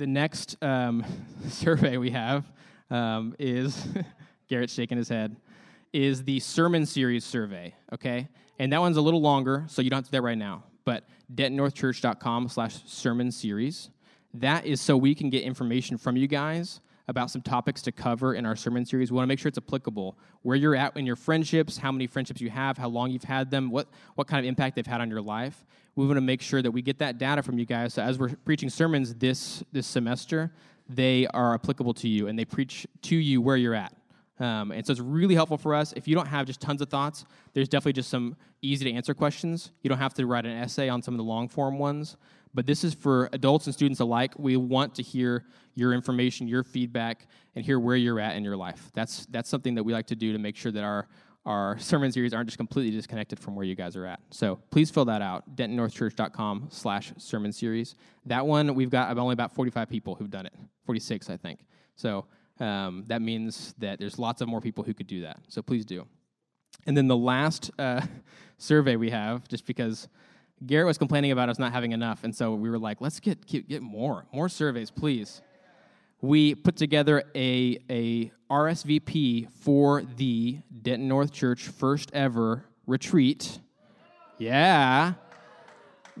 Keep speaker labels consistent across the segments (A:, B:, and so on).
A: the next um, survey we have um, is Garrett's shaking his head is the sermon series survey. Okay, and that one's a little longer, so you don't have to do that right now. But dentonnorthchurch.com/slash sermon series. That is so we can get information from you guys about some topics to cover in our sermon series. We want to make sure it's applicable. Where you're at in your friendships, how many friendships you have, how long you've had them, what, what kind of impact they've had on your life. We want to make sure that we get that data from you guys. So as we're preaching sermons this, this semester, they are applicable to you and they preach to you where you're at. Um, and so it's really helpful for us. If you don't have just tons of thoughts, there's definitely just some easy to answer questions. You don't have to write an essay on some of the long form ones. But this is for adults and students alike. We want to hear your information, your feedback, and hear where you're at in your life. That's, that's something that we like to do to make sure that our, our sermon series aren't just completely disconnected from where you guys are at. So please fill that out, dentonnorthchurch.com slash sermon series. That one, we've got only about 45 people who've done it, 46, I think. So um, that means that there's lots of more people who could do that. So please do. And then the last uh, survey we have, just because Garrett was complaining about us not having enough, and so we were like, let's get get, get more, more surveys, please. We put together a, a RSVP for the Denton North Church first ever retreat. Yeah.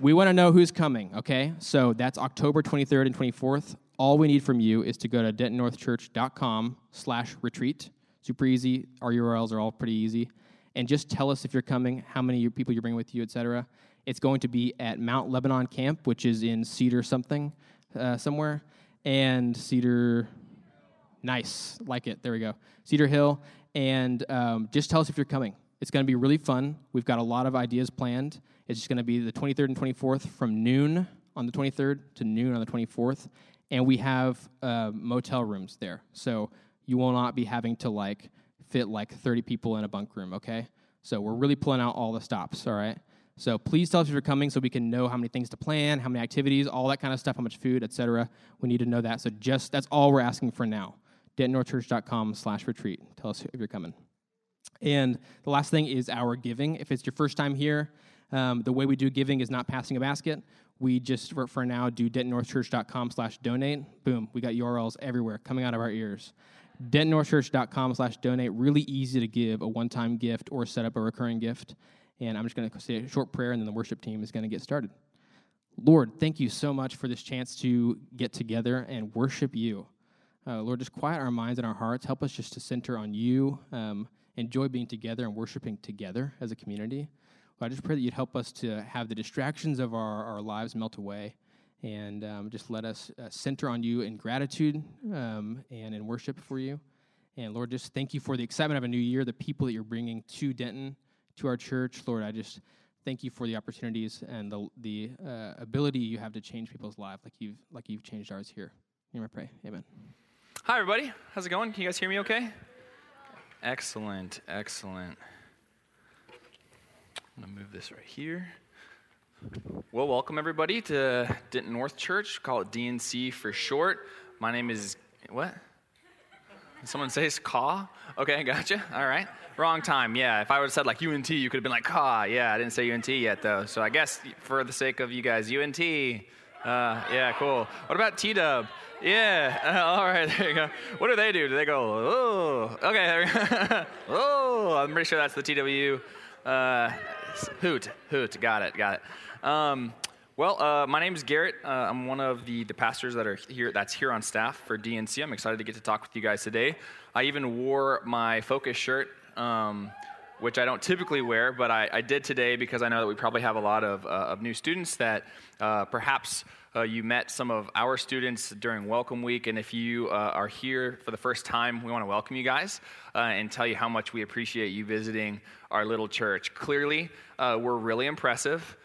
A: We want to know who's coming, okay? So that's October 23rd and 24th. All we need from you is to go to dentonnorthchurch.com slash retreat. Super easy. Our URLs are all pretty easy. And just tell us if you're coming, how many people you're bringing with you, etc. It's going to be at Mount Lebanon Camp, which is in Cedar something, uh, somewhere, and Cedar. Nice, like it. There we go. Cedar Hill, and um, just tell us if you're coming. It's going to be really fun. We've got a lot of ideas planned. It's just going to be the 23rd and 24th from noon on the 23rd to noon on the 24th, and we have uh, motel rooms there, so you will not be having to like fit like 30 people in a bunk room. Okay, so we're really pulling out all the stops. All right. So please tell us if you're coming so we can know how many things to plan, how many activities, all that kind of stuff, how much food, etc. We need to know that. So just that's all we're asking for now. dentonnorthchurch.com slash retreat. Tell us if you're coming. And the last thing is our giving. If it's your first time here, um, the way we do giving is not passing a basket. We just, for, for now, do dentonnorthchurch.com slash donate. Boom, we got URLs everywhere coming out of our ears. dentonnorthchurch.com slash donate. Really easy to give a one-time gift or set up a recurring gift. And I'm just going to say a short prayer, and then the worship team is going to get started. Lord, thank you so much for this chance to get together and worship you. Uh, Lord, just quiet our minds and our hearts. Help us just to center on you, um, enjoy being together and worshiping together as a community. Lord, I just pray that you'd help us to have the distractions of our, our lives melt away and um, just let us uh, center on you in gratitude um, and in worship for you. And Lord, just thank you for the excitement of a new year, the people that you're bringing to Denton to our church. Lord, I just thank you for the opportunities and the, the uh, ability you have to change people's lives like you've, like you've changed ours here. You may pray. Amen.
B: Hi, everybody. How's it going? Can you guys hear me okay? Excellent, excellent. I'm going to move this right here. Well, welcome everybody to Denton North Church. Call it DNC for short. My name is, what? Someone says Caw? Okay, gotcha. All right. Wrong time. Yeah. If I would have said like UNT, you could have been like, ah, yeah, I didn't say UNT yet though. So I guess for the sake of you guys, UNT. Uh, yeah, cool. What about T Dub? Yeah. Uh, all right. There you go. What do they do? Do they go, oh, okay. There we go. oh, I'm pretty sure that's the TW. Uh, hoot, hoot. Got it. Got it. Um, well, uh, my name is Garrett. Uh, I'm one of the, the pastors that are here. That's here on staff for DNC. I'm excited to get to talk with you guys today. I even wore my Focus shirt um, which I don't typically wear, but I, I, did today because I know that we probably have a lot of, uh, of new students that uh, perhaps uh, you met some of our students during Welcome Week. And if you uh, are here for the first time, we want to welcome you guys and tell you how much we appreciate you visiting our little church. Clearly, we're really impressive.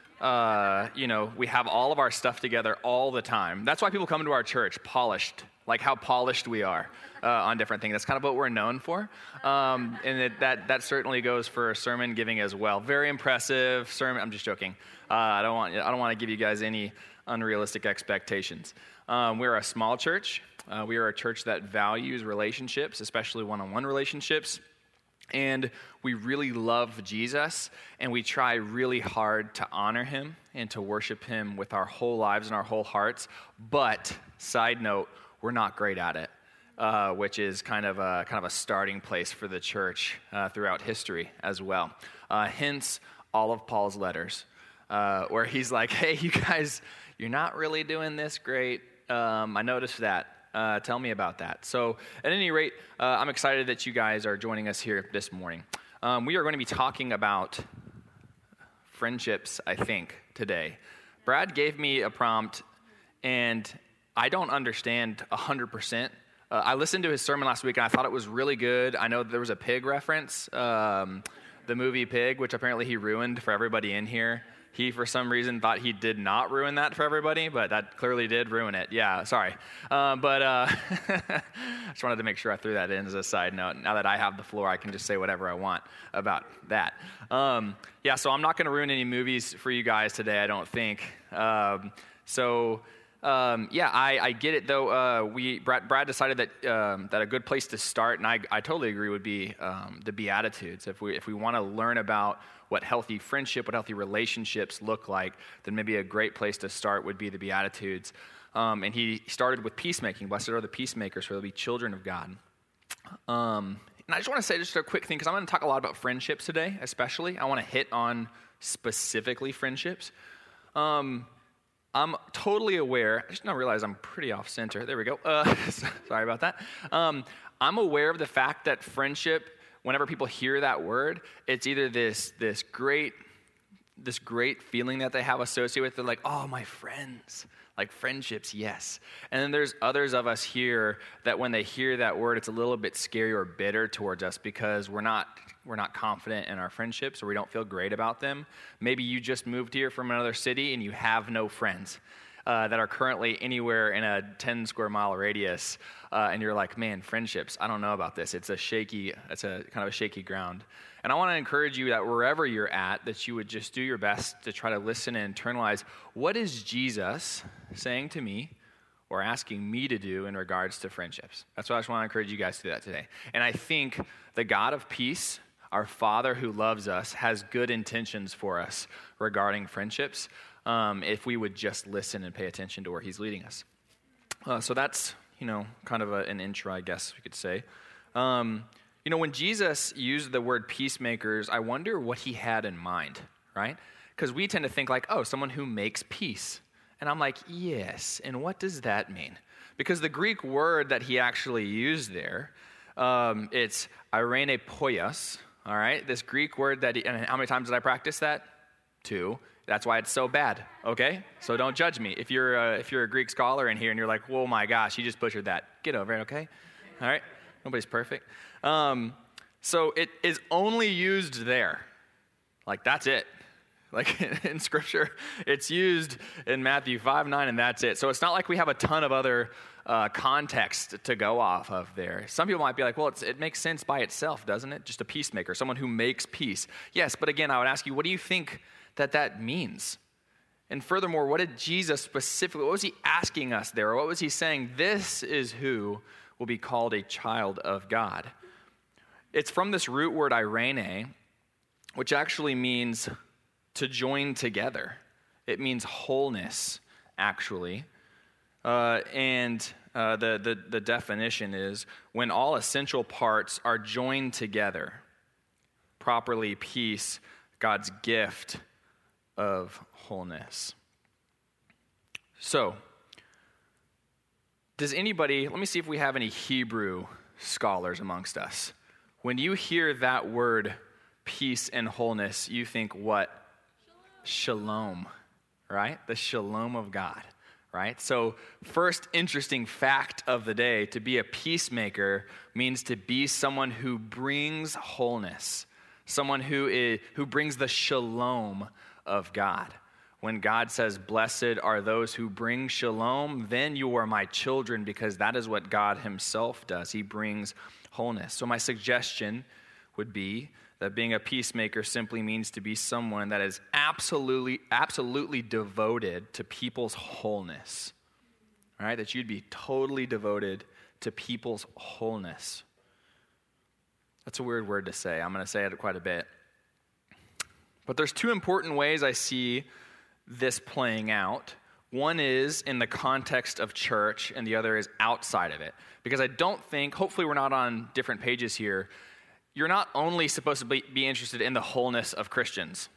B: You know, we have all of our stuff together all the time. That's why people come to our church polished, like how polished we are uh, on different things. That's kind of what we're known for. Um, and it, that, that certainly goes for sermon giving as well. Very impressive sermon. I'm just joking. Uh, I don't want, I don't want to give you guys any unrealistic expectations. Um, we're a small church. Uh, we are a church that values relationships, especially one on one relationships. And we really love Jesus and we try really hard to honor him and to worship him with our whole lives and our whole hearts. But, side note, we're not great at it. Uh, which is kind of a kind of a starting place for the church uh, throughout history as well. Uh, hence, all of Paul's letters, uh, where he's like, "Hey, you guys, you're not really doing this great. Um, I noticed that. Uh, tell me about that. So, at any rate, uh, I'm excited that you guys are joining us here this morning. Um, we are going to be talking about friendships, I think, today. Brad gave me a prompt, and I don't understand 100%. Uh, I listened to his sermon last week, and I thought it was really good. I know there was a pig reference, um, the movie Pig, which apparently he ruined for everybody in here. He, for some reason, thought he did not ruin that for everybody, but that clearly did ruin it. Yeah, sorry. Um, but uh, just wanted to make sure I threw that in as a side note. Now that I have the floor, I can just say whatever I want about that. Um, yeah, so I'm not going to ruin any movies for you guys today, I don't think. Um, so. Um, yeah, I, I, get it though. Uh, we Brad, Brad, decided that um, that a good place to start, and I, I totally agree, would be um, the Beatitudes. If we if we want to learn about what healthy friendship, what healthy relationships look like, then maybe a great place to start would be the Beatitudes. Um, and he started with peacemaking. Blessed are the peacemakers, for they'll be children of God. Um, and I just want to say just a quick thing, because I'm going to talk a lot about friendships today, especially. I want to hit on specifically friendships. Um, I'm totally aware, I just now realize I'm pretty off center. There we go. Uh, sorry about that. Um, I'm aware of the fact that friendship whenever people hear that word, it's either this, this great this great feeling that they have associated with it, like, oh, my friends, like friendships, yes. And then there's others of us here that when they hear that word, it's a little bit scary or bitter towards us because we're not we're not confident in our friendships or we don't feel great about them. Maybe you just moved here from another city and you have no friends uh, that are currently anywhere in a 10 square mile radius, uh, and you're like, man, friendships, I don't know about this. It's a shaky, it's a kind of a shaky ground. And I want to encourage you that wherever you're at, that you would just do your best to try to listen and internalize what is Jesus saying to me or asking me to do in regards to friendships. That's why I just want to encourage you guys to do that today. And I think the God of peace, our Father who loves us, has good intentions for us regarding friendships um, if we would just listen and pay attention to where he's leading us. Uh, so that's, you know, kind of a, an intro, I guess we could say. Um, you know, when Jesus used the word peacemakers, I wonder what he had in mind, right? Because we tend to think like, oh, someone who makes peace. And I'm like, yes. And what does that mean? Because the Greek word that he actually used there, um, it's eirene poios, all right? This Greek word that, he, and how many times did I practice that? Two. That's why it's so bad, okay? So don't judge me. If you're, a, if you're a Greek scholar in here and you're like, oh my gosh, you just butchered that, get over it, okay? All right? Nobody's perfect. Um, so it is only used there. Like, that's it. Like in scripture, it's used in Matthew 5 9, and that's it. So it's not like we have a ton of other uh, context to go off of there. Some people might be like, well, it makes sense by itself, doesn't it? Just a peacemaker, someone who makes peace. Yes, but again, I would ask you, what do you think that that means. And furthermore, what did Jesus specifically, what was he asking us there? What was he saying? This is who will be called a child of God. It's from this root word eirene, which actually means to join together. It means wholeness, actually. Uh, and uh, the, the, the definition is when all essential parts are joined together, properly, peace, God's gift, of wholeness. So, does anybody, let me see if we have any Hebrew scholars amongst us. When you hear that word, peace and wholeness, you think what? Shalom, shalom right? The shalom of God, right? So, first interesting fact of the day to be a peacemaker means to be someone who brings wholeness, someone who, is, who brings the shalom of God. When God says, Blessed are those who bring shalom, then you are my children because that is what God Himself does. He brings wholeness. So, my suggestion would be that being a peacemaker simply means to be someone that is absolutely, absolutely devoted to people's wholeness. All right? That you'd be totally devoted to people's wholeness. That's a weird word to say. I'm going to say it quite a bit. But there's two important ways I see this playing out. One is in the context of church, and the other is outside of it. Because I don't think, hopefully, we're not on different pages here. You're not only supposed to be, be interested in the wholeness of Christians,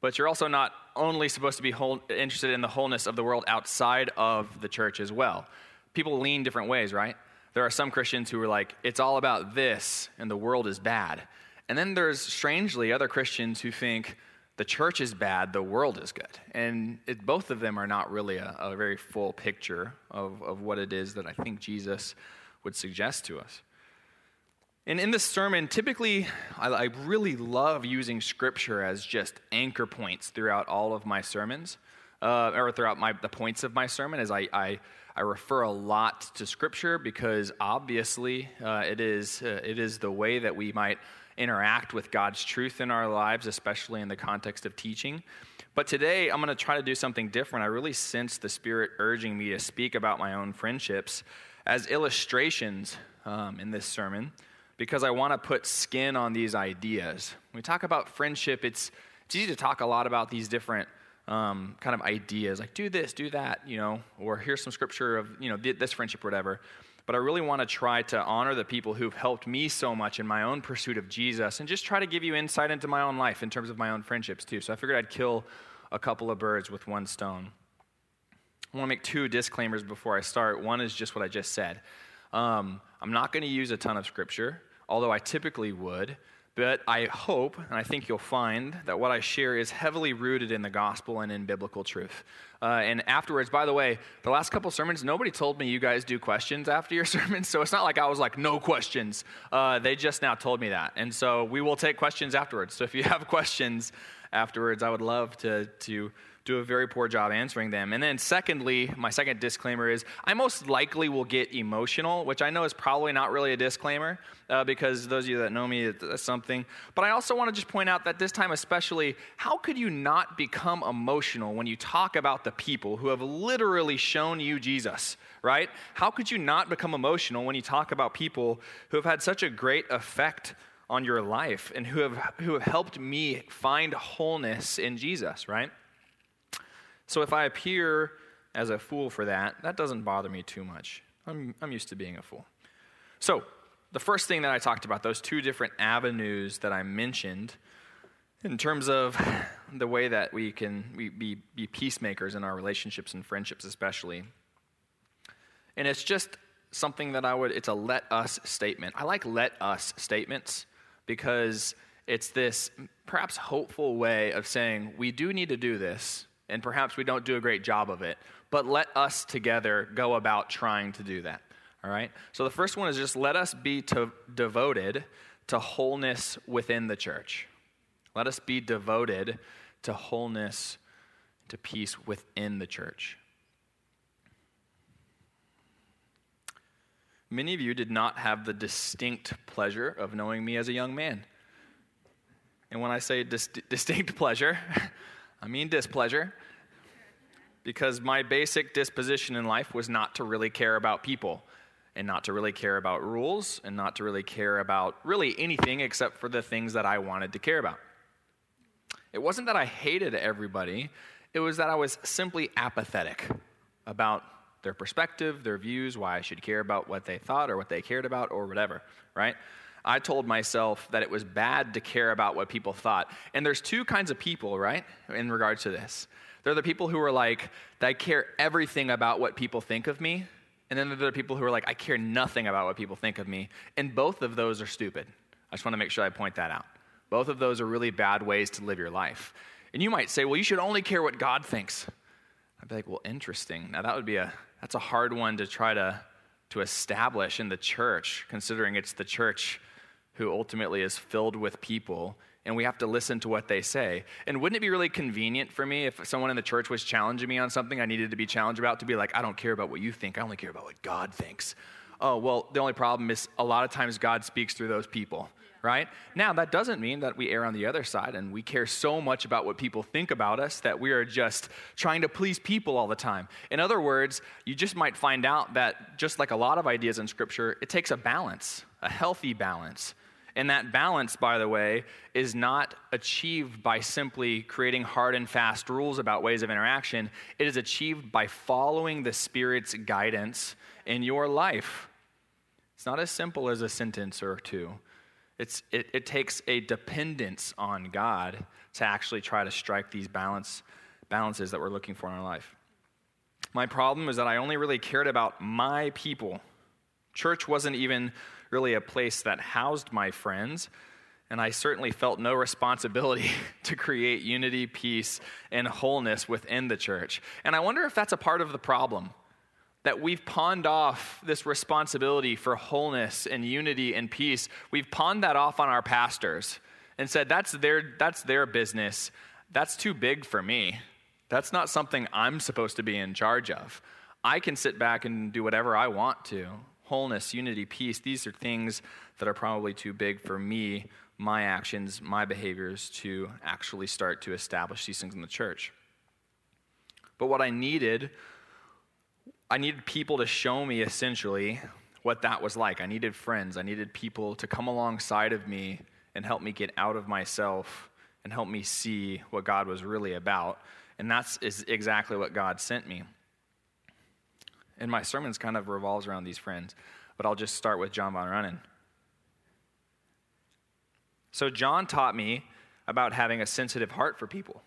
B: but you're also not only supposed to be whole, interested in the wholeness of the world outside of the church as well. People lean different ways, right? There are some Christians who are like, it's all about this, and the world is bad. And then there's, strangely, other Christians who think the church is bad, the world is good. And it, both of them are not really a, a very full picture of, of what it is that I think Jesus would suggest to us. And in this sermon, typically, I, I, really love using scripture as just anchor points throughout all of my sermons, uh, or throughout my, the points of my sermon, as I, I, I refer a lot to scripture because obviously uh, it, is, uh, it is the way that we might interact with God's truth in our lives, especially in the context of teaching. But today, I'm going to try to do something different. I really sense the Spirit urging me to speak about my own friendships as illustrations um, in this sermon because I want to put skin on these ideas. When we talk about friendship, it's, it's easy to talk a lot about these different um, kind of ideas, like do this, do that, you know, or here's some scripture of, you know, this friendship whatever. But I really want to try to honor the people who've helped me so much in my own pursuit of Jesus and just try to give you insight into my own life in terms of my own friendships too. So I figured I'd kill a couple of birds with one stone. I want to make two disclaimers before I start. One is just what I just said. Um, I'm not going to use a ton of scripture although I typically would. But I hope, and I think you'll find, that what I share is heavily rooted in the gospel and in biblical truth. Uh, and afterwards, by the way, the last couple sermons, nobody told me you guys do questions after your sermons. So it's not like I was like, no questions. Uh, they just now told me that. And so we will take questions afterwards. So if you have questions afterwards, I would love to, to do a very poor job answering them. And then, secondly, my second disclaimer is I most likely will get emotional, which I know is probably not really a disclaimer uh, because those of you that know me, that's something. But I also want to just point out that this time, especially, how could you not become emotional when you talk about the people who have literally shown you Jesus, right? How could you not become emotional when you talk about people who have had such a great effect? on your life and who have, who have helped me find wholeness in Jesus, right? So if I appear as a fool for that, that doesn't bother me too much. I'm, I'm used to being a fool. So, the first thing that I talked about, those two different avenues that I mentioned, in terms of the way that we can we be, be peacemakers in our relationships and friendships, especially. And it's just something that I would, it's a let us statement. I like let us statements because it's this perhaps hopeful way of saying, we do need to do this, and perhaps we don't do a great job of it, but let us together go about trying to do that. All right? So the first one is just let us be to, devoted to wholeness within the church. Let us be devoted to wholeness, to peace within the church. Many of you did not have the distinct pleasure of knowing me as a young man. And when I say dis- distinct pleasure, I mean displeasure, because my basic disposition in life was not to really care about people and not to really care about rules and not to really care about really anything except for the things that I wanted to care about. It wasn't that I hated everybody, it was that I was simply apathetic about their perspective, their views, why I should care about what they thought or what they cared about or whatever, right? I told myself that it was bad to care about what people thought. And there's two kinds of people, right, in regards to this. There are the people who are like, I care everything about what people think of me. And then there are people who are like, I care nothing about what people think of me. And both of those are stupid. I just want to make sure I point that out. Both of those are really bad ways to live your life. And you might say, well, you should only care what God thinks. I'd be like, well, interesting. Now that would be a that's a hard one to try to to establish in the church, considering it's the church who ultimately is filled with people and we have to listen to what they say. And wouldn't it be really convenient for me if someone in the church was challenging me on something I needed to be challenged about to be like, I don't care about what you think, I only care about what God thinks? Oh, well, the only problem is a lot of times God speaks through those people, right? Now, that doesn't mean that we err on the other side and we care so much about what people think about us that we are just trying to please people all the time. In other words, you just might find out that just like a lot of ideas in Scripture, it takes a balance, a healthy balance And that balance, by the way, is not achieved by simply creating hard and fast rules about ways of interaction. It is achieved by following the Spirit's guidance in your life. It's not as simple as a sentence or two. It's, it, it takes a dependence on God to actually try to strike these balance, balances that we're looking for in our life. My problem is that I only really cared about my people. Church wasn't even really a place that housed my friends, and I certainly felt no responsibility to create unity, peace, and wholeness within the church. And I wonder if that's a part of the problem that we've pawned off this responsibility for wholeness and unity and peace. We've pawned that off on our pastors and said, that's their, that's their business. That's too big for me. That's not something I'm supposed to be in charge of. I can sit back and do whatever I want to wholeness, unity, peace, these are things that are probably too big for me, my actions, my behaviors to actually start to establish these things in the church. But what I needed, I needed people to show me essentially what that was like. I needed friends, I needed people to come alongside of me and help me get out of myself and help me see what God was really about. And that's is exactly what God sent me. And my sermons kind of revolves around these friends, but I'll just start with John Von Runnen. So, John taught me about having a sensitive heart for people.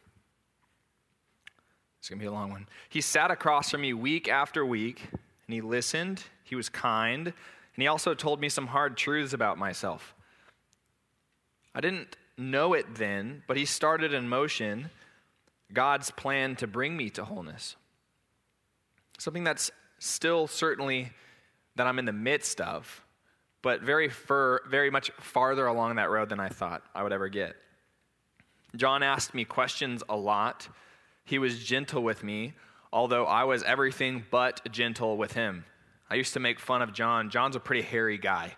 B: It's going to be a long one. He sat across from me week after week, and he listened, he was kind, and he also told me some hard truths about myself. I didn't know it then, but he started in motion God's plan to bring me to wholeness. Something that's still certainly that I'm in the midst of, but very, fur, very much farther along that road than I thought I would ever get. John asked me questions a lot. He was gentle with me, although I was everything but gentle with him. I used to make fun of John. John's a pretty hairy guy.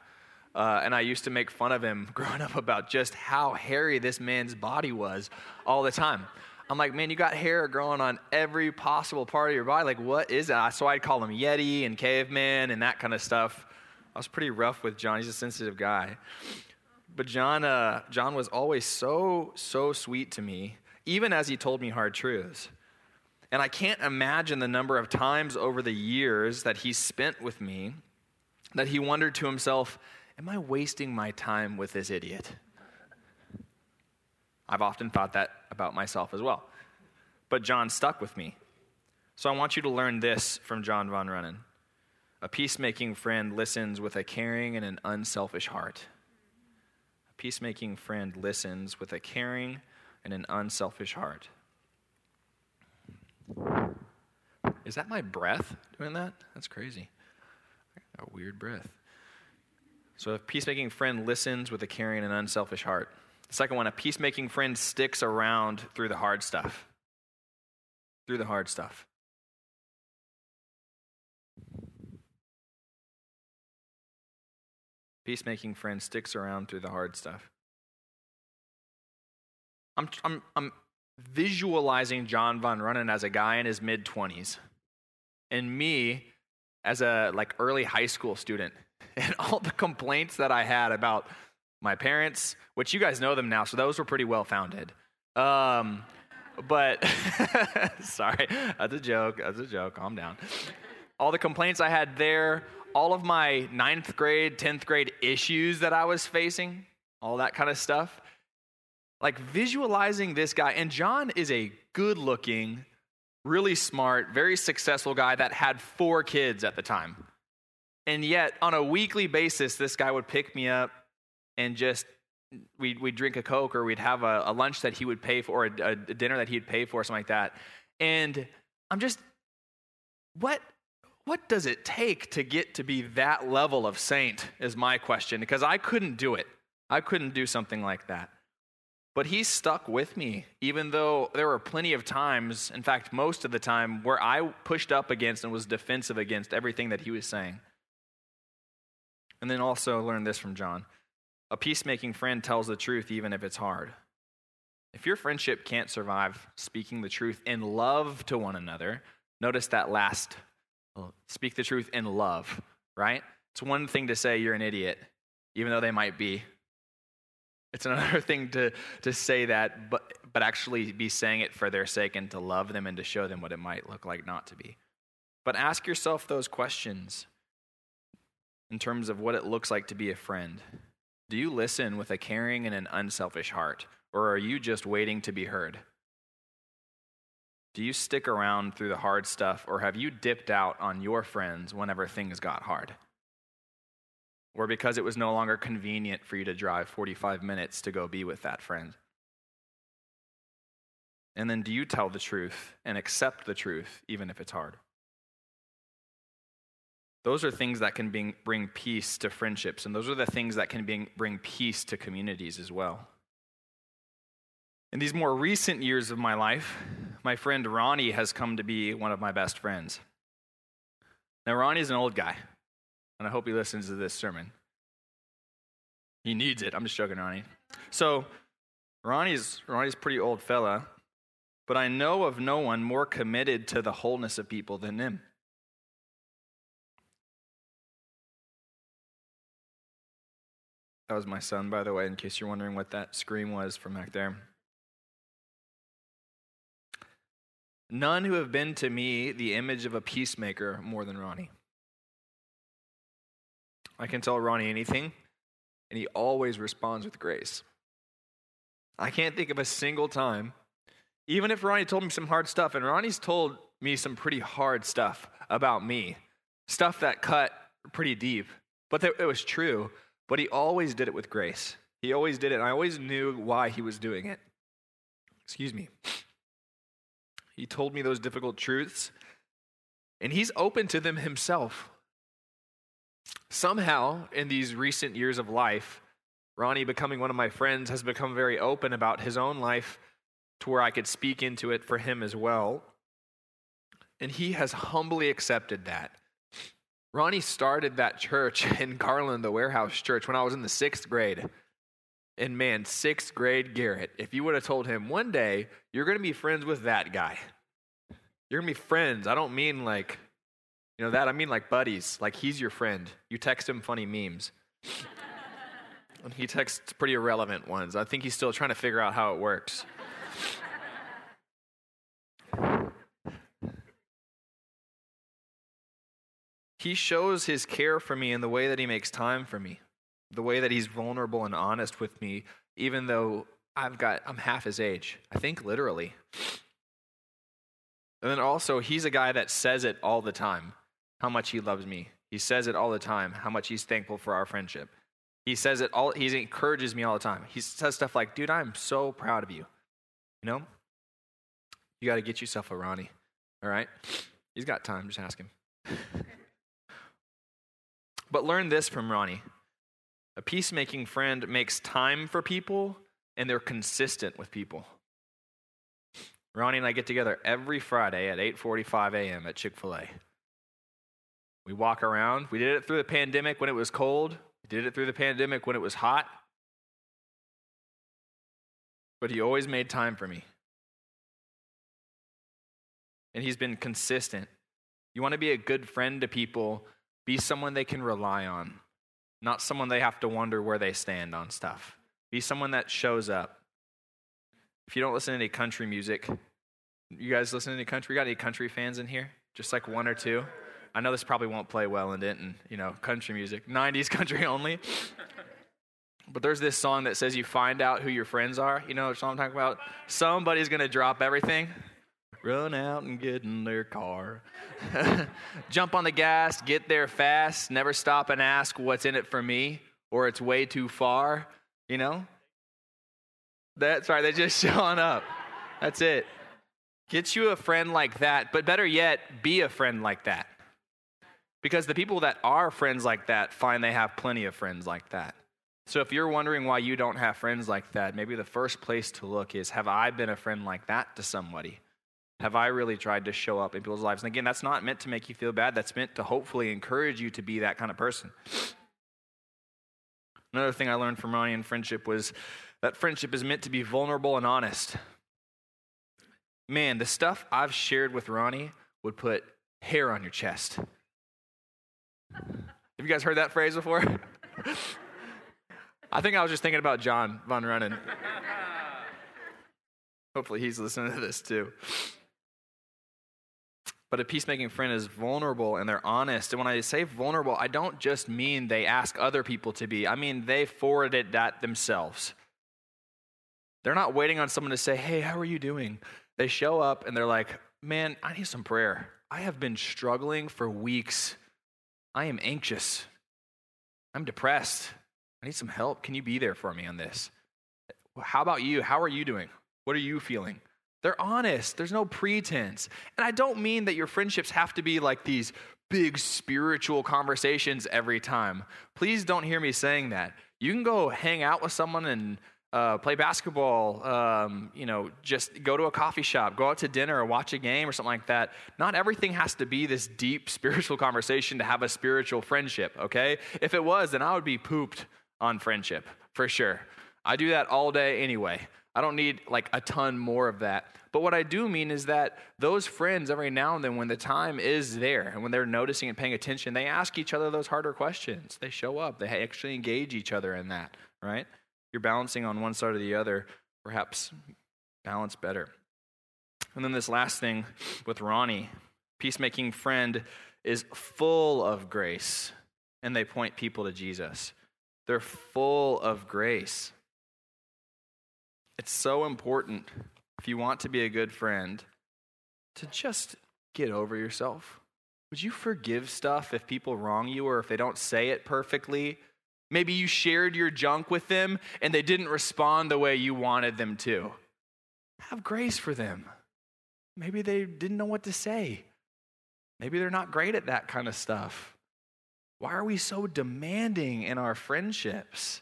B: Uh, and I used to make fun of him growing up about just how hairy this man's body was all the time. I'm like, man, you got hair growing on every possible part of your body. Like, what is that? So I'd call him Yeti and caveman and that kind of stuff. I was pretty rough with John. He's a sensitive guy. But John, uh, John was always so, so sweet to me, even as he told me hard truths. And I can't imagine the number of times over the years that he spent with me that he wondered to himself, Am I wasting my time with this idiot? I've often thought that about myself as well. But John stuck with me. So I want you to learn this from John von Runnen. A peacemaking friend listens with a caring and an unselfish heart. A peacemaking friend listens with a caring and an unselfish heart. Is that my breath doing that? That's crazy. A weird breath. So a peacemaking friend listens with a caring and unselfish heart. The second one, a peacemaking friend sticks around through the hard stuff. Through the hard stuff. Peacemaking friend sticks around through the hard stuff. I'm, I'm, I'm visualizing John von Runnen as a guy in his mid 20s, and me as a like early high school student, and all the complaints that I had about my parents, which you guys know them now, so those were pretty well founded. Um, but sorry, that's a joke. That's a joke. Calm down. All the complaints I had there, all of my ninth grade, 10th grade issues that I was facing, all that kind of stuff. Like visualizing this guy, and John is a good looking, really smart, very successful guy that had four kids at the time. And yet, on a weekly basis, this guy would pick me up, and just we'd, we'd drink a Coke or we'd have a, a lunch that he would pay for, or a, a dinner that he'd pay for, something like that. And I'm just, what, what does it take to get to be that level of saint is my question because i couldn't do it. I couldn't do something like that. But he stuck with me even though there were plenty of times in fact most of the time where i pushed up against and was defensive against everything that he was saying. And then also learn this from john a peacemaking friend tells the truth even if it's hard. If your friendship can't survive speaking the truth in love to one another, notice that last speak the truth in love, right? It's one thing to say you're an idiot, even though they might be. It's another thing to, to say that, but, but actually be saying it for their sake and to love them and to show them what it might look like not to be. But ask yourself those questions in terms of what it looks like to be a friend. Do you listen with a caring and an unselfish heart, or are you just waiting to be heard? Do you stick around through the hard stuff, or have you dipped out on your friends whenever things got hard? Or because it was no longer convenient for you to drive 45 minutes to go be with that friend? And then do you tell the truth and accept the truth, even if it's hard? Those are things that can bring, bring peace to friendships, and those are the things that can bring, bring peace to communities as well. In these more recent years of my life, my friend Ronnie has come to be one of my best friends. Now, Ronnie's an old guy, and I hope he listens to this sermon. He needs it. I'm just joking, Ronnie. So, Ronnie's, Ronnie's pretty old fella, but I know of no one more committed to the wholeness of people than him. That was my son, by the way, in case you're wondering what that scream was from back there. None who have been to me the image of a peacemaker more than Ronnie. I can tell Ronnie anything, and he always responds with grace. I can't think of a single time, even if Ronnie told me some hard stuff, and Ronnie's told me some pretty hard stuff about me, stuff that cut pretty deep, but it was true. But he always did it with grace. He always did it, and I always knew why he was doing it. Excuse me. He told me those difficult truths, and he's open to them himself. Somehow, in these recent years of life, Ronnie, becoming one of my friends, has become very open about his own life to where I could speak into it for him as well. And he has humbly accepted that. Ronnie started that church in Garland, the warehouse church, when I was in the sixth grade. And man, sixth grade Garrett, if you would have told him one day you're going to be friends with that guy, you're going to be friends. I don't mean like, you know, that. I mean like buddies. Like he's your friend. You text him funny memes. and he texts pretty irrelevant ones. I think he's still trying to figure out how it works. He shows his care for me in the way that he makes time for me, the way that he's vulnerable and honest with me, even though I've got I'm half his age. I think literally. And then also, he's a guy that says it all the time how much he loves me. He says it all the time how much he's thankful for our friendship. He says it all, he encourages me all the time. He says stuff like, dude, I'm so proud of you. You know? You got to get yourself a Ronnie, all right? He's got time, just ask him. But learn this from Ronnie a peacemaking friend makes time for people and they're consistent with people. Ronnie and I get together every Friday at 8:45 a.m. at Chick-fil-A. We walk around. We did it through the pandemic when it was cold. We did it through the pandemic when it was hot. But he always made time for me. And he's been consistent. You want to be a good friend to people, be someone they can rely on, not someone they have to wonder where they stand on stuff. Be someone that shows up. If you don't listen to any country music, you guys listen to any country? We got any country fans in here? Just like one or two? I know this probably won't play well in Denton, you know, country music, 90s country only. But there's this song that says you find out who your friends are. You know what I'm talking about? Somebody's going to drop everything run out and get in their car. Jump on the gas, get there fast, never stop and ask what's in it for me or it's way too far, you know? That's right, they're just showing up. That's it. Get you a friend like that, but better yet, be a friend like that. Because the people that are friends like that find they have plenty of friends like that. So if you're wondering why you don't have friends like that, maybe the first place to look is have I been a friend like that to somebody? Have I really tried to show up in people's lives? And again, that's not meant to make you feel bad. That's meant to hopefully encourage you to be that kind of person. Another thing I learned from Ronnie in friendship was that friendship is meant to be vulnerable and honest. Man, the stuff I've shared with Ronnie would put hair on your chest. Have you guys heard that phrase before? I think I was just thinking about John Von Runnen. Hopefully, he's listening to this too. But a peacemaking friend is vulnerable and they're honest. And when I say vulnerable, I don't just mean they ask other people to be, I mean they forwarded that themselves. They're not waiting on someone to say, Hey, how are you doing? They show up and they're like, Man, I need some prayer. I have been struggling for weeks. I am anxious. I'm depressed. I need some help. Can you be there for me on this? How about you? How are you doing? What are you feeling? They're honest. There's no pretense. And I don't mean that your friendships have to be like these big spiritual conversations every time. Please don't hear me saying that. You can go hang out with someone and uh, play basketball, um, you know, just go to a coffee shop, go out to dinner or watch a game or something like that. Not everything has to be this deep spiritual conversation to have a spiritual friendship, okay? If it was, then I would be pooped on friendship for sure. I do that all day anyway. I don't need like a ton more of that. But what I do mean is that those friends, every now and then, when the time is there and when they're noticing and paying attention, they ask each other those harder questions. They show up, they actually engage each other in that, right? You're balancing on one side or the other, perhaps balance better. And then this last thing with Ronnie peacemaking friend is full of grace, and they point people to Jesus. They're full of grace. It's so important if you want to be a good friend to just get over yourself. Would you forgive stuff if people wrong you or if they don't say it perfectly? Maybe you shared your junk with them and they didn't respond the way you wanted them to. Have grace for them. Maybe they didn't know what to say. Maybe they're not great at that kind of stuff. Why are we so demanding in our friendships?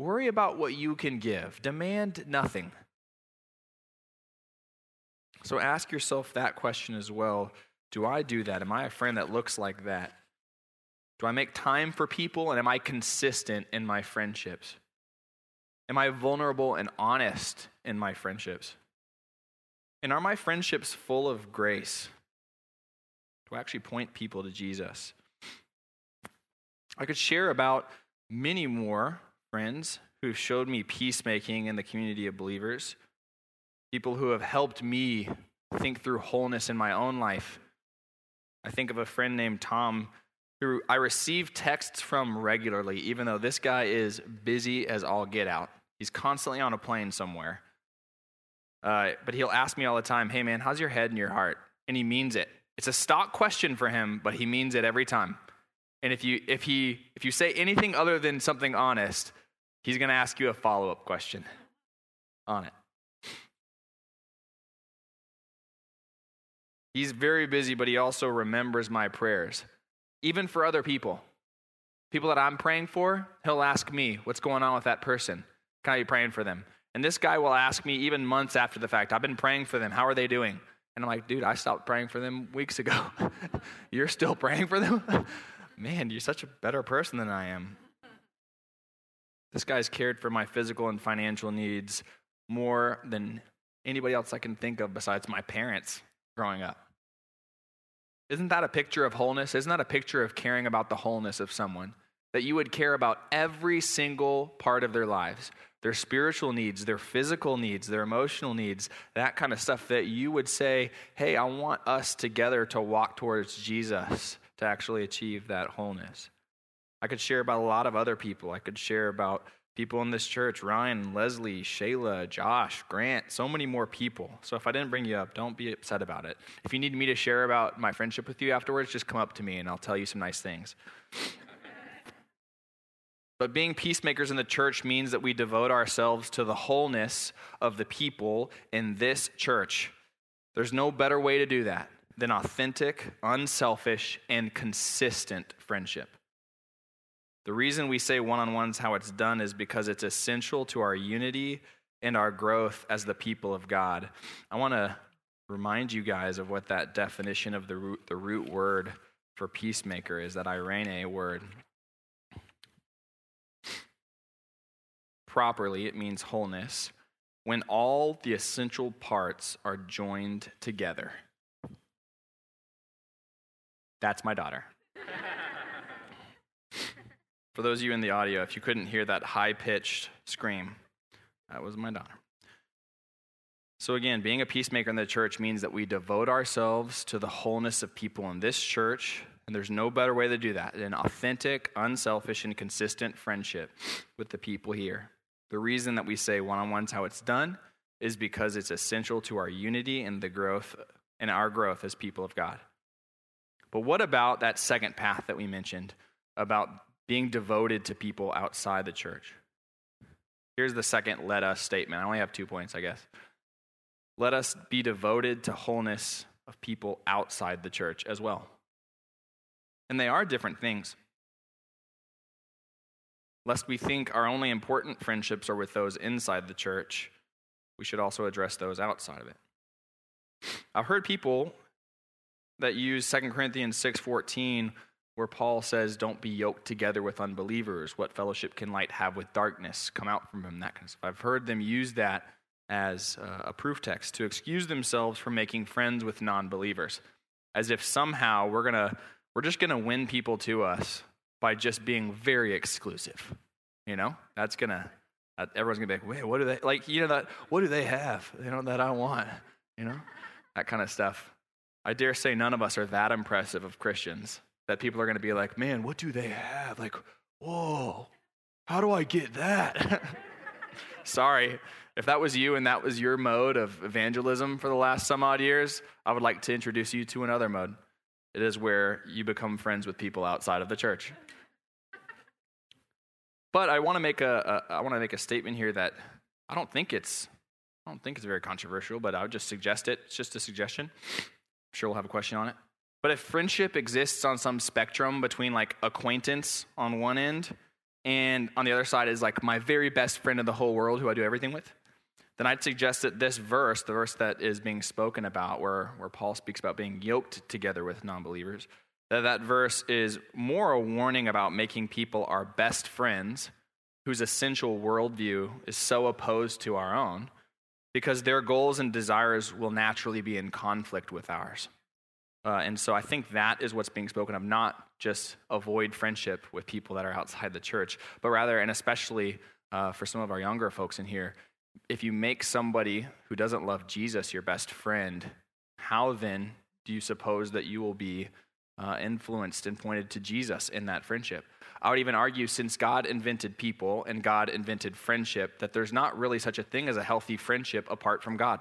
B: Worry about what you can give, demand nothing. So ask yourself that question as well. Do I do that? Am I a friend that looks like that? Do I make time for people and am I consistent in my friendships? Am I vulnerable and honest in my friendships? And are my friendships full of grace? Do I actually point people to Jesus? I could share about many more friends who've showed me peacemaking in the community of believers, people who have helped me think through wholeness in my own life. I think of a friend named Tom who I receive texts from regularly, even though this guy is busy as all get out. He's constantly on a plane somewhere. Uh, but he'll ask me all the time, hey man, how's your head and your heart? And he means it. It's a stock question for him, but he means it every time. And if you if he if you say anything other than something honest, he's going to ask you a follow-up question on it. He's very busy, but he also remembers my prayers even for other people. People that I'm praying for, he'll ask me, What's going on with that person? Can I be praying for them? And this guy will ask me even months after the fact, I've been praying for them. How are they doing? And I'm like, Dude, I stopped praying for them weeks ago. you're still praying for them? Man, you're such a better person than I am. This guy's cared for my physical and financial needs more than anybody else I can think of besides my parents growing up. Isn't that a picture of wholeness? Isn't that a picture of caring about the wholeness of someone? That you would care about every single part of their lives their spiritual needs, their physical needs, their emotional needs, that kind of stuff, that you would say, hey, I want us together to walk towards Jesus to actually achieve that wholeness. I could share about a lot of other people. I could share about people in this church Ryan, Leslie, Shayla, Josh, Grant, so many more people. So if I didn't bring you up, don't be upset about it. If you need me to share about my friendship with you afterwards, just come up to me and I'll tell you some nice things. But being peacemakers in the church means that we devote ourselves to the wholeness of the people in this church. There's no better way to do that than authentic, unselfish, and consistent friendship. The reason we say one on ones how it's done is because it's essential to our unity and our growth as the people of God. I want to remind you guys of what that definition of the root, the root word for peacemaker is that eirene word. Properly, it means wholeness when all the essential parts are joined together. That's my daughter. For those of you in the audio, if you couldn't hear that high pitched scream, that was my daughter. So, again, being a peacemaker in the church means that we devote ourselves to the wholeness of people in this church, and there's no better way to do that than authentic, unselfish, and consistent friendship with the people here. The reason that we say one on one's how it's done is because it's essential to our unity and the growth and our growth as people of God. But what about that second path that we mentioned about being devoted to people outside the church? Here's the second let us statement. I only have two points, I guess. Let us be devoted to wholeness of people outside the church as well. And they are different things. Lest we think our only important friendships are with those inside the church, we should also address those outside of it. I've heard people that use 2 Corinthians 6:14 where Paul says don't be yoked together with unbelievers. What fellowship can light have with darkness? Come out from him. That kind of stuff. I've heard them use that as uh, a proof text to excuse themselves from making friends with non-believers. As if somehow we're to we're just going to win people to us by just being very exclusive you know? That's going to everyone's going to be like wait what do they like you know that what do they have you know that i want? You know? That kind of stuff. I dare say none of us are that impressive of christians that people are going to be like man what do they have like whoa how do i get that sorry if that was you and that was your mode of evangelism for the last some odd years, I would like to introduce you to another mode. It is where you become friends with people outside of the church. But I want to make a, a I want to make a statement here that I don't think it's I don't think it's very controversial, but I would just suggest it. It's just a suggestion. I'm sure we'll have a question on it. But if friendship exists on some spectrum between like acquaintance on one end and on the other side is like my very best friend in the whole world who I do everything with, then I'd suggest that this verse, the verse that is being spoken about, where, where Paul speaks about being yoked together with non believers, that that verse is more a warning about making people our best friends whose essential worldview is so opposed to our own because their goals and desires will naturally be in conflict with ours. Uh, and so I think that is what's being spoken of, not just avoid friendship with people that are outside the church, but rather, and especially uh, for some of our younger folks in here, if you make somebody who doesn't love Jesus your best friend, how then do you suppose that you will be uh, influenced and pointed to Jesus in that friendship? I would even argue, since God invented people and God invented friendship, that there's not really such a thing as a healthy friendship apart from God.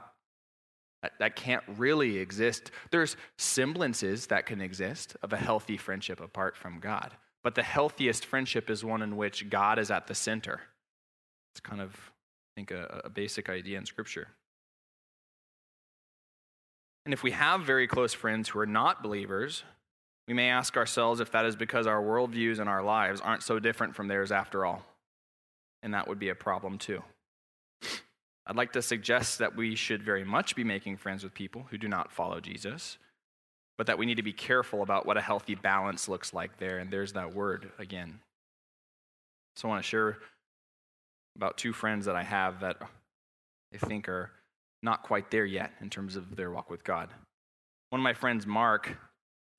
B: That, that can't really exist. There's semblances that can exist of a healthy friendship apart from God. But the healthiest friendship is one in which God is at the center. It's kind of I think, a, a basic idea in Scripture. And if we have very close friends who are not believers, we may ask ourselves if that is because our worldviews and our lives aren't so different from theirs after all. And that would be a problem too. I'd like to suggest that we should very much be making friends with people who do not follow Jesus, but that we need to be careful about what a healthy balance looks like there. And there's that word again. So I want to share about two friends that I have that I think are not quite there yet in terms of their walk with God. One of my friends, Mark,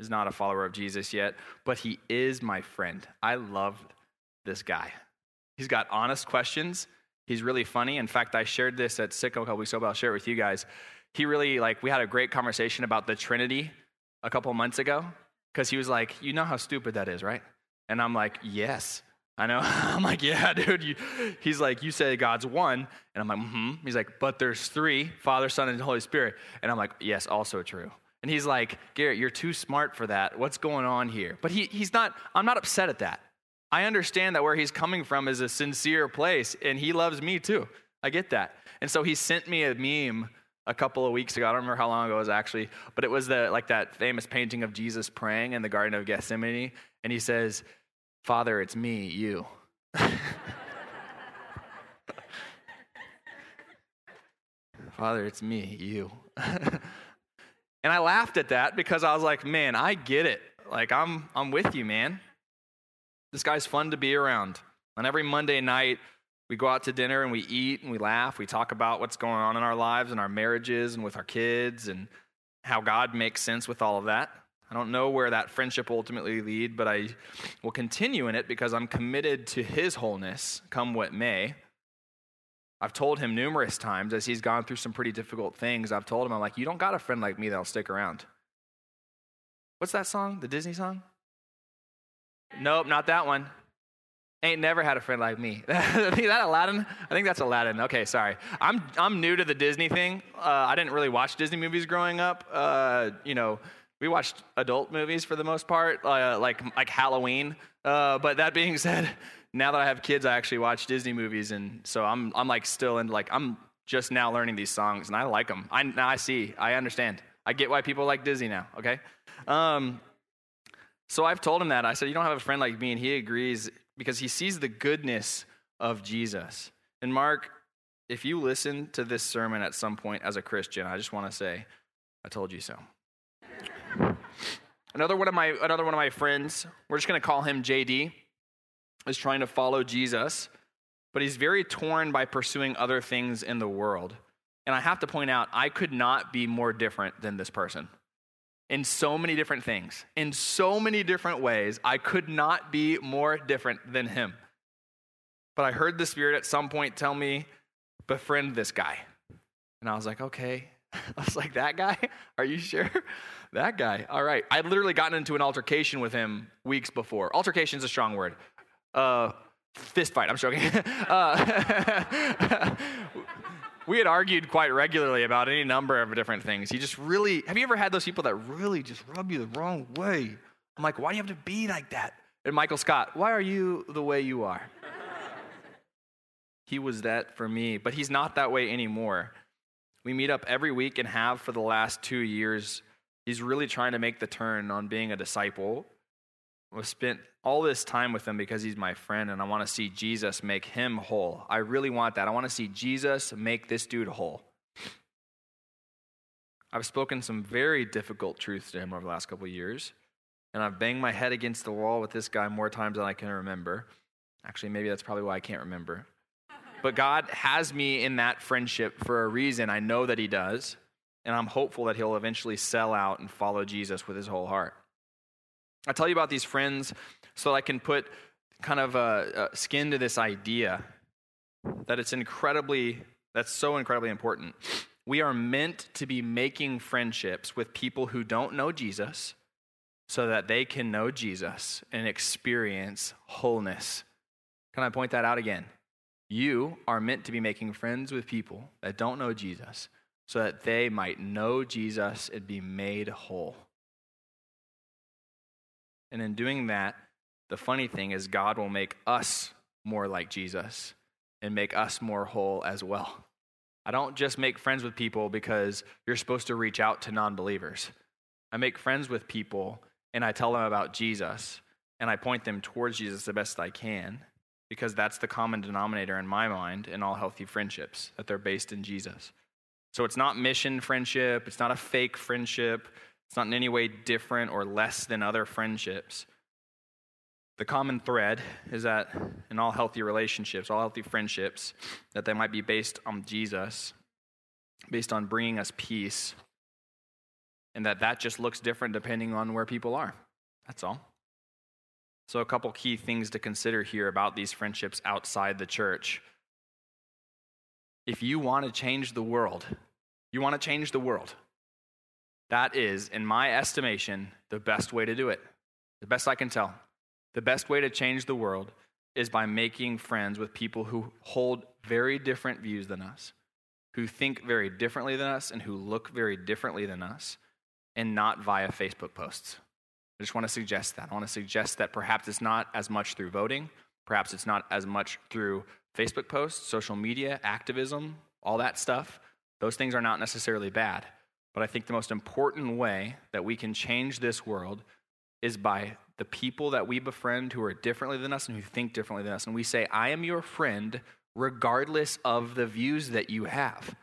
B: is not a follower of Jesus yet, but he is my friend. I love this guy. He's got honest questions. He's really funny. In fact, I shared this at Sicko a couple weeks ago, but I'll share it with you guys. He really, like, we had a great conversation about the Trinity a couple months ago because he was like, You know how stupid that is, right? And I'm like, Yes. I know. I'm like, yeah, dude. You, he's like, you say God's one. And I'm like, mm-hmm. He's like, but there's three, Father, Son, and Holy Spirit. And I'm like, yes, also true. And he's like, Garrett, you're too smart for that. What's going on here? But he, he's not, I'm not upset at that. I understand that where he's coming from is a sincere place, and he loves me too. I get that. And so he sent me a meme a couple of weeks ago. I don't remember how long ago it was actually, but it was the like that famous painting of Jesus praying in the Garden of Gethsemane. And he says, Father, it's me, you. Father, it's me, you. and I laughed at that because I was like, man, I get it. Like I'm I'm with you, man. This guy's fun to be around. On every Monday night, we go out to dinner and we eat and we laugh. We talk about what's going on in our lives and our marriages and with our kids and how God makes sense with all of that. I don't know where that friendship will ultimately lead, but I will continue in it because I'm committed to his wholeness, come what may. I've told him numerous times as he's gone through some pretty difficult things, I've told him, I'm like, you don't got a friend like me that'll stick around. What's that song? The Disney song? Nope, not that one. Ain't never had a friend like me. Is that Aladdin? I think that's Aladdin. Okay, sorry. I'm, I'm new to the Disney thing. Uh, I didn't really watch Disney movies growing up. Uh, you know, we watched adult movies for the most part, uh, like, like Halloween. Uh, but that being said, now that I have kids, I actually watch Disney movies. And so I'm, I'm like still in, like, I'm just now learning these songs and I like them. I, now I see, I understand. I get why people like Disney now, okay? Um, so I've told him that. I said, You don't have a friend like me. And he agrees because he sees the goodness of Jesus. And Mark, if you listen to this sermon at some point as a Christian, I just want to say, I told you so. Another one of my another one of my friends, we're just going to call him JD, is trying to follow Jesus, but he's very torn by pursuing other things in the world. And I have to point out, I could not be more different than this person in so many different things, in so many different ways. I could not be more different than him. But I heard the Spirit at some point tell me, befriend this guy. And I was like, okay. I was like, that guy? Are you sure? that guy. All right. I'd literally gotten into an altercation with him weeks before. Altercation is a strong word. Uh, fist fight. I'm joking. uh, we had argued quite regularly about any number of different things. He just really, have you ever had those people that really just rub you the wrong way? I'm like, why do you have to be like that? And Michael Scott, why are you the way you are? he was that for me, but he's not that way anymore. We meet up every week and have for the last two years. He's really trying to make the turn on being a disciple I've spent all this time with him because he's my friend and I want to see Jesus make him whole. I really want that. I want to see Jesus make this dude whole. I've spoken some very difficult truths to him over the last couple years, and I've banged my head against the wall with this guy more times than I can remember. Actually, maybe that's probably why I can't remember. But God has me in that friendship for a reason. I know that He does, and I'm hopeful that He'll eventually sell out and follow Jesus with His whole heart. I tell you about these friends so that I can put kind of a, a skin to this idea that it's incredibly, that's so incredibly important. We are meant to be making friendships with people who don't know Jesus so that they can know Jesus and experience wholeness. Can I point that out again? You are meant to be making friends with people that don't know Jesus so that they might know Jesus and be made whole. And in doing that, the funny thing is, God will make us more like Jesus and make us more whole as well. I don't just make friends with people because you're supposed to reach out to non believers. I make friends with people and I tell them about Jesus and I point them towards Jesus the best I can because that's the common denominator in my mind in all healthy friendships, that they're based in Jesus. So it's not mission friendship, it's not a fake friendship, it's not in any way different or less than other friendships. The common thread is that in all healthy relationships, all healthy friendships, that they might be based on Jesus, based on bringing us peace, and that that just looks different depending on where people are. That's all. So, a couple key things to consider here about these friendships outside the church. If you want to change the world, you want to change the world, that is, in my estimation, the best way to do it. The best I can tell. The best way to change the world is by making friends with people who hold very different views than us, who think very differently than us, and who look very differently than us, and not via Facebook posts. I just want to suggest that. I want to suggest that perhaps it's not as much through voting, perhaps it's not as much through Facebook posts, social media, activism, all that stuff. Those things are not necessarily bad. But I think the most important way that we can change this world is by the people that we befriend who are differently than us and who think differently than us. And we say, I am your friend regardless of the views that you have.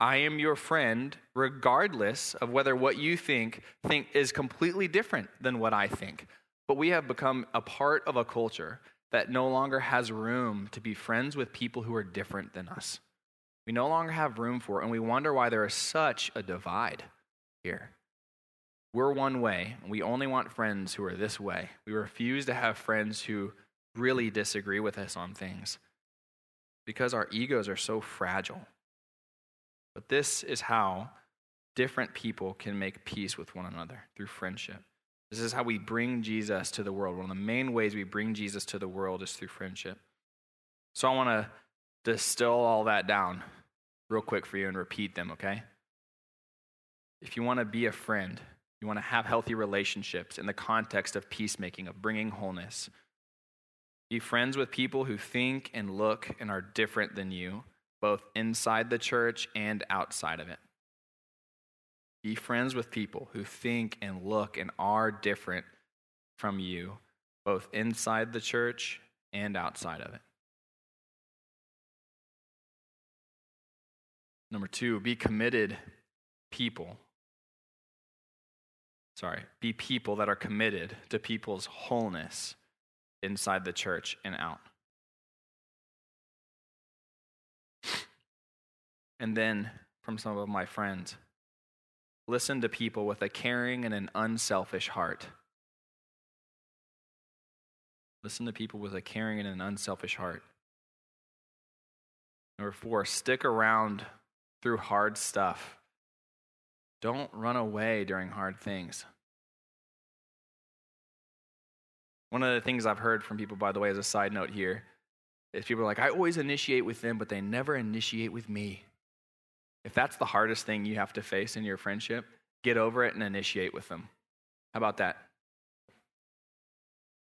B: I am your friend regardless of whether what you think, think is completely different than what I think. But we have become a part of a culture that no longer has room to be friends with people who are different than us we no longer have room for, and we wonder why there is such a divide here. we're one way, we only want friends who are this way. We refuse to have friends who really disagree with us on things because our egos are so fragile. But this is how different people can make peace with one another through friendship. This is how we bring Jesus to the world. One of the main ways we bring Jesus to the world is through friendship. So I want to distill all that down real quick for you and repeat them, okay? If you want to be a friend, you want to have healthy relationships in the context of peacemaking, of bringing wholeness. Be friends with people who think and look and are different than you, both inside the church and outside of it. Be friends with people who think and look and are different from you, both inside the church and outside of it. Number two, be committed people sorry, be people that are committed to people's wholeness inside the church and out. And then from some of my friends, listen to people with a caring and an unselfish heart. Listen to people with a caring and an unselfish heart. Number four, stick around through hard stuff. Don't run away during hard things. One of the things I've heard from people, by the way, as a side note here, is people are like, I always initiate with them, but they never initiate with me. If that's the hardest thing you have to face in your friendship, get over it and initiate with them. How about that?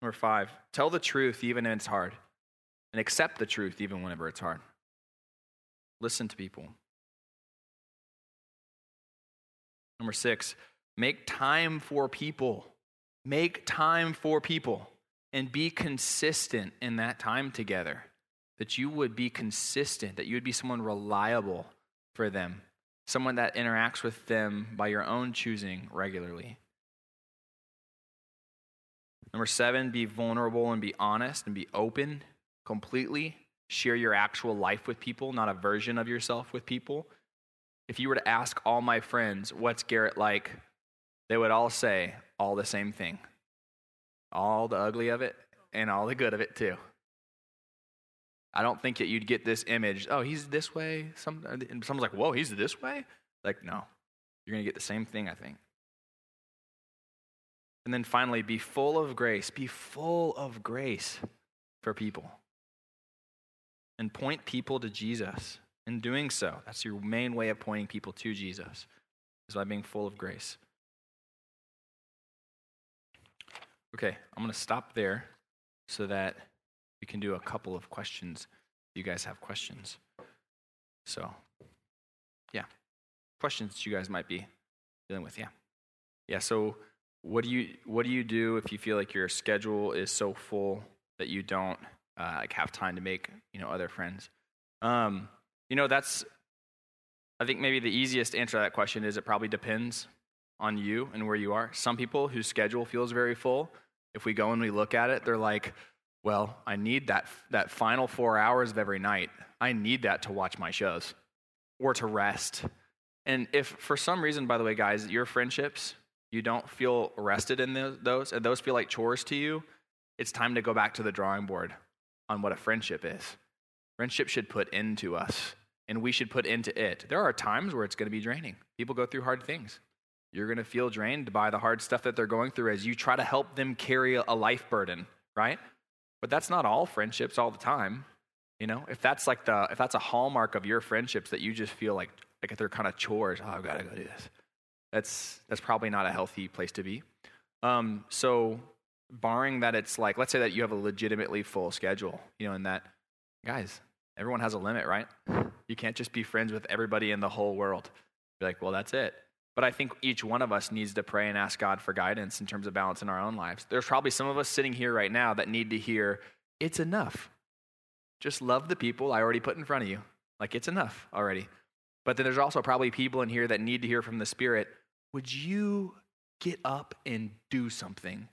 B: Number five, tell the truth even when it's hard, and accept the truth even whenever it's hard. Listen to people. Number six, make time for people. Make time for people and be consistent in that time together. That you would be consistent, that you would be someone reliable for them, someone that interacts with them by your own choosing regularly. Number seven, be vulnerable and be honest and be open completely. Share your actual life with people, not a version of yourself with people if you were to ask all my friends, what's Garrett like? They would all say all the same thing all the ugly of it and all the good of it too. I don't think that you'd get this image, oh, he's this way. Some, and someone's like, whoa, he's this way? Like, no. You're going to get the same thing, I think. And then finally, be full of grace. Be full of grace for people. And point people to Jesus. In doing so, that's your main way of pointing people to Jesus, is by being full of grace. Okay, I'm going to stop there so that we can do a couple of questions. You guys have questions. So, yeah. Questions you guys might be dealing with, yeah. Yeah, so what do you what do you do if you feel like your schedule is so full that you don't uh, like have time to make, you know, other friends? Um, you know, that's, I think maybe the easiest answer to that question is it probably depends on you and where you are. Some people whose schedule feels very full, if we go and we look at it, they're like, well, I need that, that final four hours of every night. I need that to watch my shows or to rest. And if for some reason, by the way, guys, your friendships, you don't feel rested in those, and those feel like chores to you, it's time to go back to the drawing board on what a friendship is. Friendship should put into us and we should put into it. There are times where it's going to be draining. People go through hard things. You're going to feel drained by the hard stuff that they're going through as you try to help them carry a life burden, right? But that's not all friendships all the time. You know, if that's like the if that's a hallmark of your friendships that you just feel like like they're kind of chores, oh, I've got to go do this. That's that's probably not a healthy place to be. Um, so, barring that, it's like let's say that you have a legitimately full schedule, you know, and that guys, everyone has a limit, right? You can't just be friends with everybody in the whole world. Be like, well, that's it. But I think each one of us needs to pray and ask God for guidance in terms of balance in our own lives. There's probably some of us sitting here right now that need to hear, it's enough. Just love the people I already put in front of you. Like, it's enough already. But then there's also probably people in here that need to hear from the Spirit, would you get up and do something?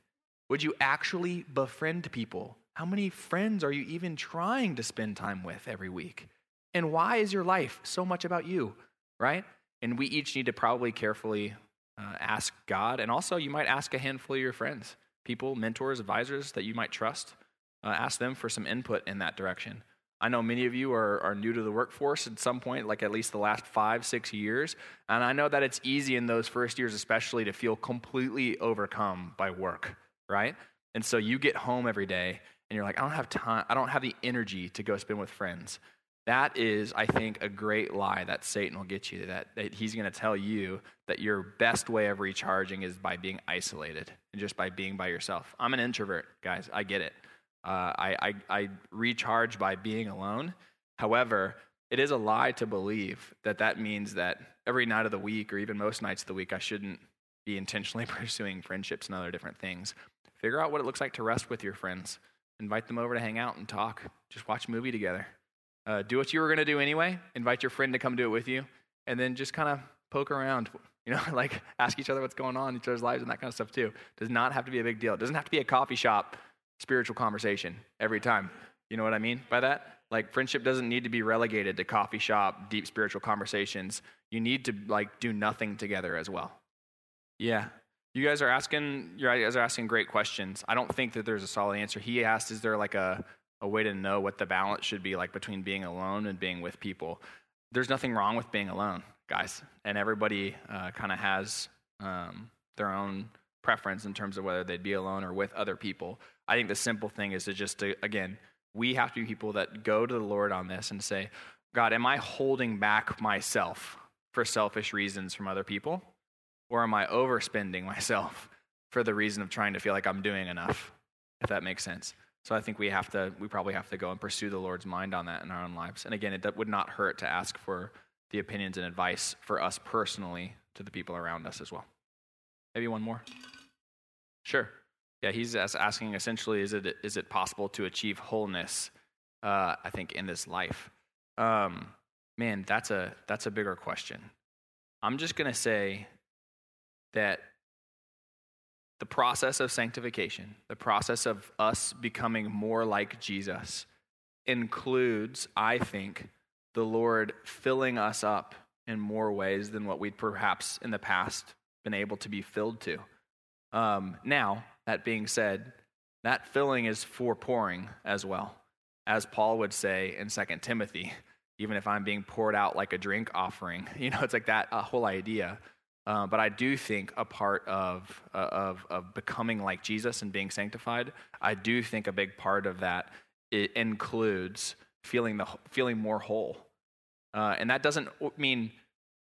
B: Would you actually befriend people? How many friends are you even trying to spend time with every week? And why is your life so much about you, right? And we each need to probably carefully Uh, ask God, and also you might ask a handful of your friends, people, mentors, advisors that you might trust. Uh, ask them for some input in that direction. I know many of you are, are new to the workforce at some point, like at least the last five, six years. And I know that it's easy in those first years, especially, to feel completely overcome by work, right? And so you get home every day and you're like, I don't have time, I don't have the energy to go spend with friends. That is, I think, a great lie that Satan will get you. That, that he's going to tell you that your best way of recharging is by being isolated and just by being by yourself. I'm an introvert, guys. I get it. Uh, I, I, I recharge by being alone. However, it is a lie to believe that that means that every night of the week or even most nights of the week I shouldn't be intentionally pursuing friendships and other different things. Figure out what it looks like to rest with your friends. Invite them over to hang out and talk. Just watch a movie together. Uh, do what you were going to do anyway. Invite your friend to come do it with you. And then just kind of poke around. You know, like ask each other what's going on in each other's lives and that kind of stuff too. Does not have to be a big deal. It doesn't have to be a coffee shop spiritual conversation every time. You know what I mean by that? Like friendship doesn't need to be relegated to coffee shop, deep spiritual conversations. You need to like do nothing together as well. Yeah. You guys are asking you guys are asking great questions. I don't think that there's a solid answer. He asked, is there like a, a way to know what the balance should be like between being alone and being with people? There's nothing wrong with being alone, guys. And everybody uh, kind of has um, their own preference in terms of whether they'd be alone or with other people. I think the simple thing is to just, to, again, we have to be people that go to the Lord on this and say, God, am I holding back myself for selfish reasons from other people? Or am I overspending myself for the reason of trying to feel like I'm doing enough? If that makes sense. So I think we have to, we probably have to go and pursue the Lord's mind on that in our own lives. And again, it would not hurt to ask for the opinions and advice for us personally to the people around us as well. Maybe one more. Sure. Yeah, he's asking essentially, is it is it possible to achieve wholeness? Uh, I think in this life, um, man, that's a that's a bigger question. I'm just gonna say that the process of sanctification, the process of us becoming more like Jesus, includes, I think, the Lord filling us up in more ways than what we'd perhaps in the past been able to be filled to. Um, now, that being said, that filling is for pouring as well. As Paul would say in 2 Timothy, even if I'm being poured out like a drink offering, you know, it's like that a whole idea. Uh, but I do think a part of, uh, of, of becoming like Jesus and being sanctified, I do think a big part of that it includes feeling, the, feeling more whole. Uh, and that doesn't mean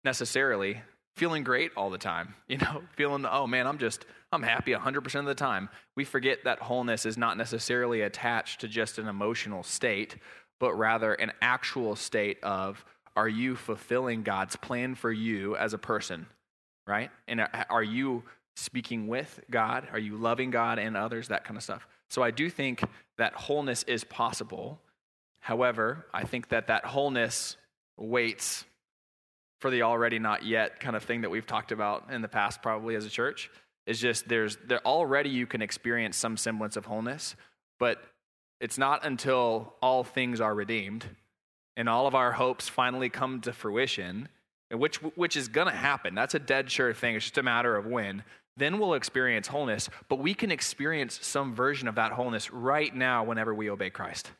B: necessarily feeling great all the time, you know, feeling, oh man, I'm just, I'm happy 100% of the time. We forget that wholeness is not necessarily attached to just an emotional state, but rather an actual state of, are you fulfilling God's plan for you as a person, right? And are you speaking with God? Are you loving God and others? That kind of stuff. So I do think that wholeness is possible. However, I think that that wholeness waits for the already not yet kind of thing that we've talked about in the past probably as a church is just there's there already you can experience some semblance of wholeness but it's not until all things are redeemed and all of our hopes finally come to fruition which which is going to happen that's a dead sure thing it's just a matter of when then we'll experience wholeness but we can experience some version of that wholeness right now whenever we obey christ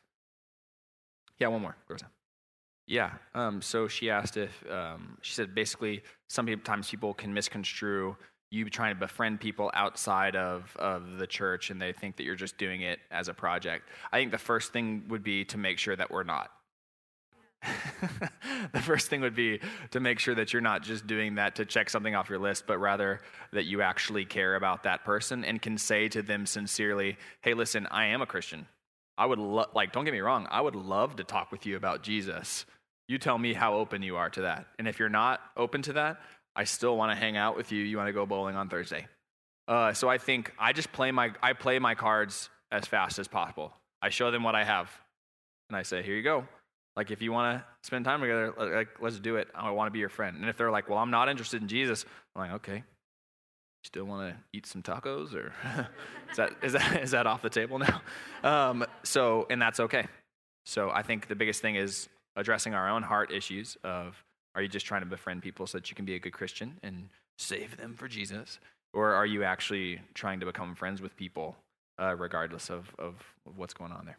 B: yeah one more yeah. Um, so she asked if, um, she said basically, sometimes people can misconstrue you trying to befriend people outside of, of the church and they think that you're just doing it as a project. I think the first thing would be to make sure that we're not. the first thing would be to make sure that you're not just doing that to check something off your list, but rather that you actually care about that person and can say to them sincerely, hey, listen, I am a Christian. I would love, like, don't get me wrong, I would love to talk with you about Jesus. You tell me how open you are to that. And if you're not open to that, I still want to hang out with you. You want to go bowling on Thursday. Uh, so I think I just play my I play my cards as fast as possible. I show them what I have, and I say, "Here you go." Like if you want to spend time together, like let's do it. I want to be your friend. And if they're like, "Well, I'm not interested in Jesus," I'm like, "Okay." Still want to eat some tacos, or is that is that is that off the table now? Um, so, and that's okay. So I think the biggest thing is addressing our own heart issues of are you just trying to befriend people so that you can be a good Christian and save them for Jesus? Or are you actually trying to become friends with people uh, regardless of, of what's going on there?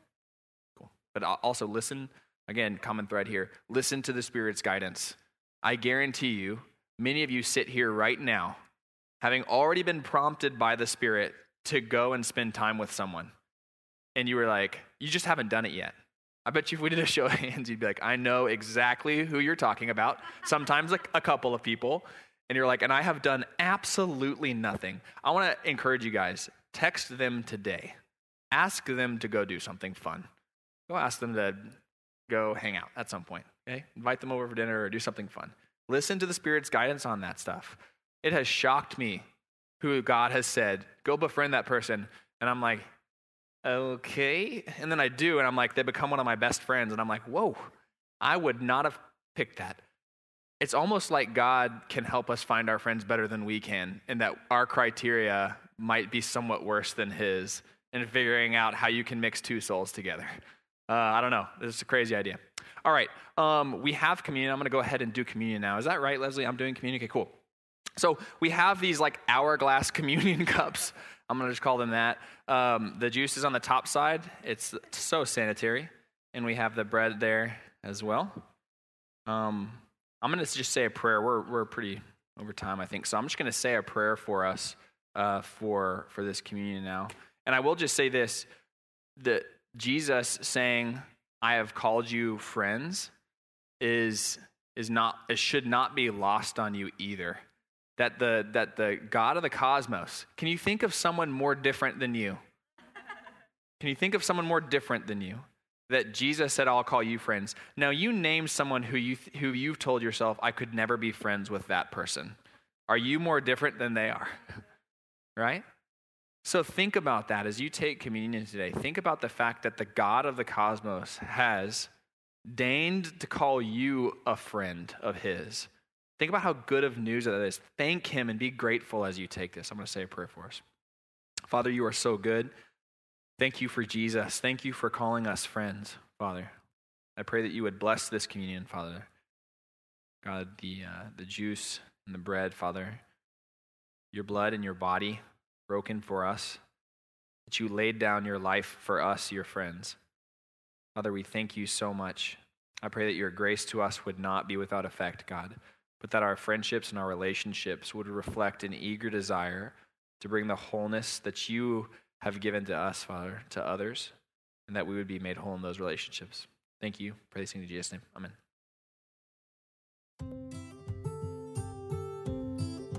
B: Cool. But also listen, again, common thread here listen to the Spirit's guidance. I guarantee you, many of you sit here right now having already been prompted by the Spirit to go and spend time with someone. And you were like, you just haven't done it yet. I bet you if we did a show of hands, you'd be like, I know exactly who you're talking about. Sometimes like a couple of people. And you're like, and I have done absolutely nothing. I want to encourage you guys text them today. Ask them to go do something fun. Go ask them to go hang out at some point. Okay? Invite them over for dinner or do something fun. Listen to the Spirit's guidance on that stuff. It has shocked me who God has said, go befriend that person. And I'm like, okay. And then I do, and I'm like, they become one of my best friends. And I'm like, whoa, I would not have picked that. It's almost like God can help us find our friends better than we can, and that our criteria might be somewhat worse than His in figuring out how you can mix two souls together. Uh, I don't know. This is a crazy idea. All right. Um, we have communion. I'm going to go ahead and do communion now. Is that right, Leslie? I'm doing communion. Okay, cool. So we have these like hourglass communion cups. I'm going to just call them that. Um, the juice is on the top side. It's so sanitary. And we have the bread there as well. Um, I'm going to just say a prayer. We're, we're pretty over time, I think. So I'm just going to say a prayer for us uh, for, for this communion now. And I will just say this that Jesus saying, I have called you friends, is, is not, it should not be lost on you either that the, that the God of the cosmos, can you think of someone more different than you? Can you think of someone more different than you? That Jesus said, I'll call you friends. Now, you name someone who, you, who you've told yourself, I could never be friends with that person. Are you more different than they are? right? So think about that as you take communion today. Think about the fact that the God of the cosmos has deigned to call you a friend of his Think about how good of news that is. Thank Him and be grateful as you take this. I'm going to say a prayer for us. Father, you are so good. Thank you for Jesus. Thank you for calling us friends, Father. I pray that you would bless this communion, Father. God, the, uh, the juice and the bread, Father, your blood and your body broken for us, that you laid down your life for us, your friends. Father, we thank you so much. I pray that your grace to us would not be without effect, God but that our friendships and our relationships would reflect an eager desire to bring the wholeness that you have given to us, Father, to others, and that we would be made whole in those relationships. Thank you. Pray this in Jesus' name. Amen.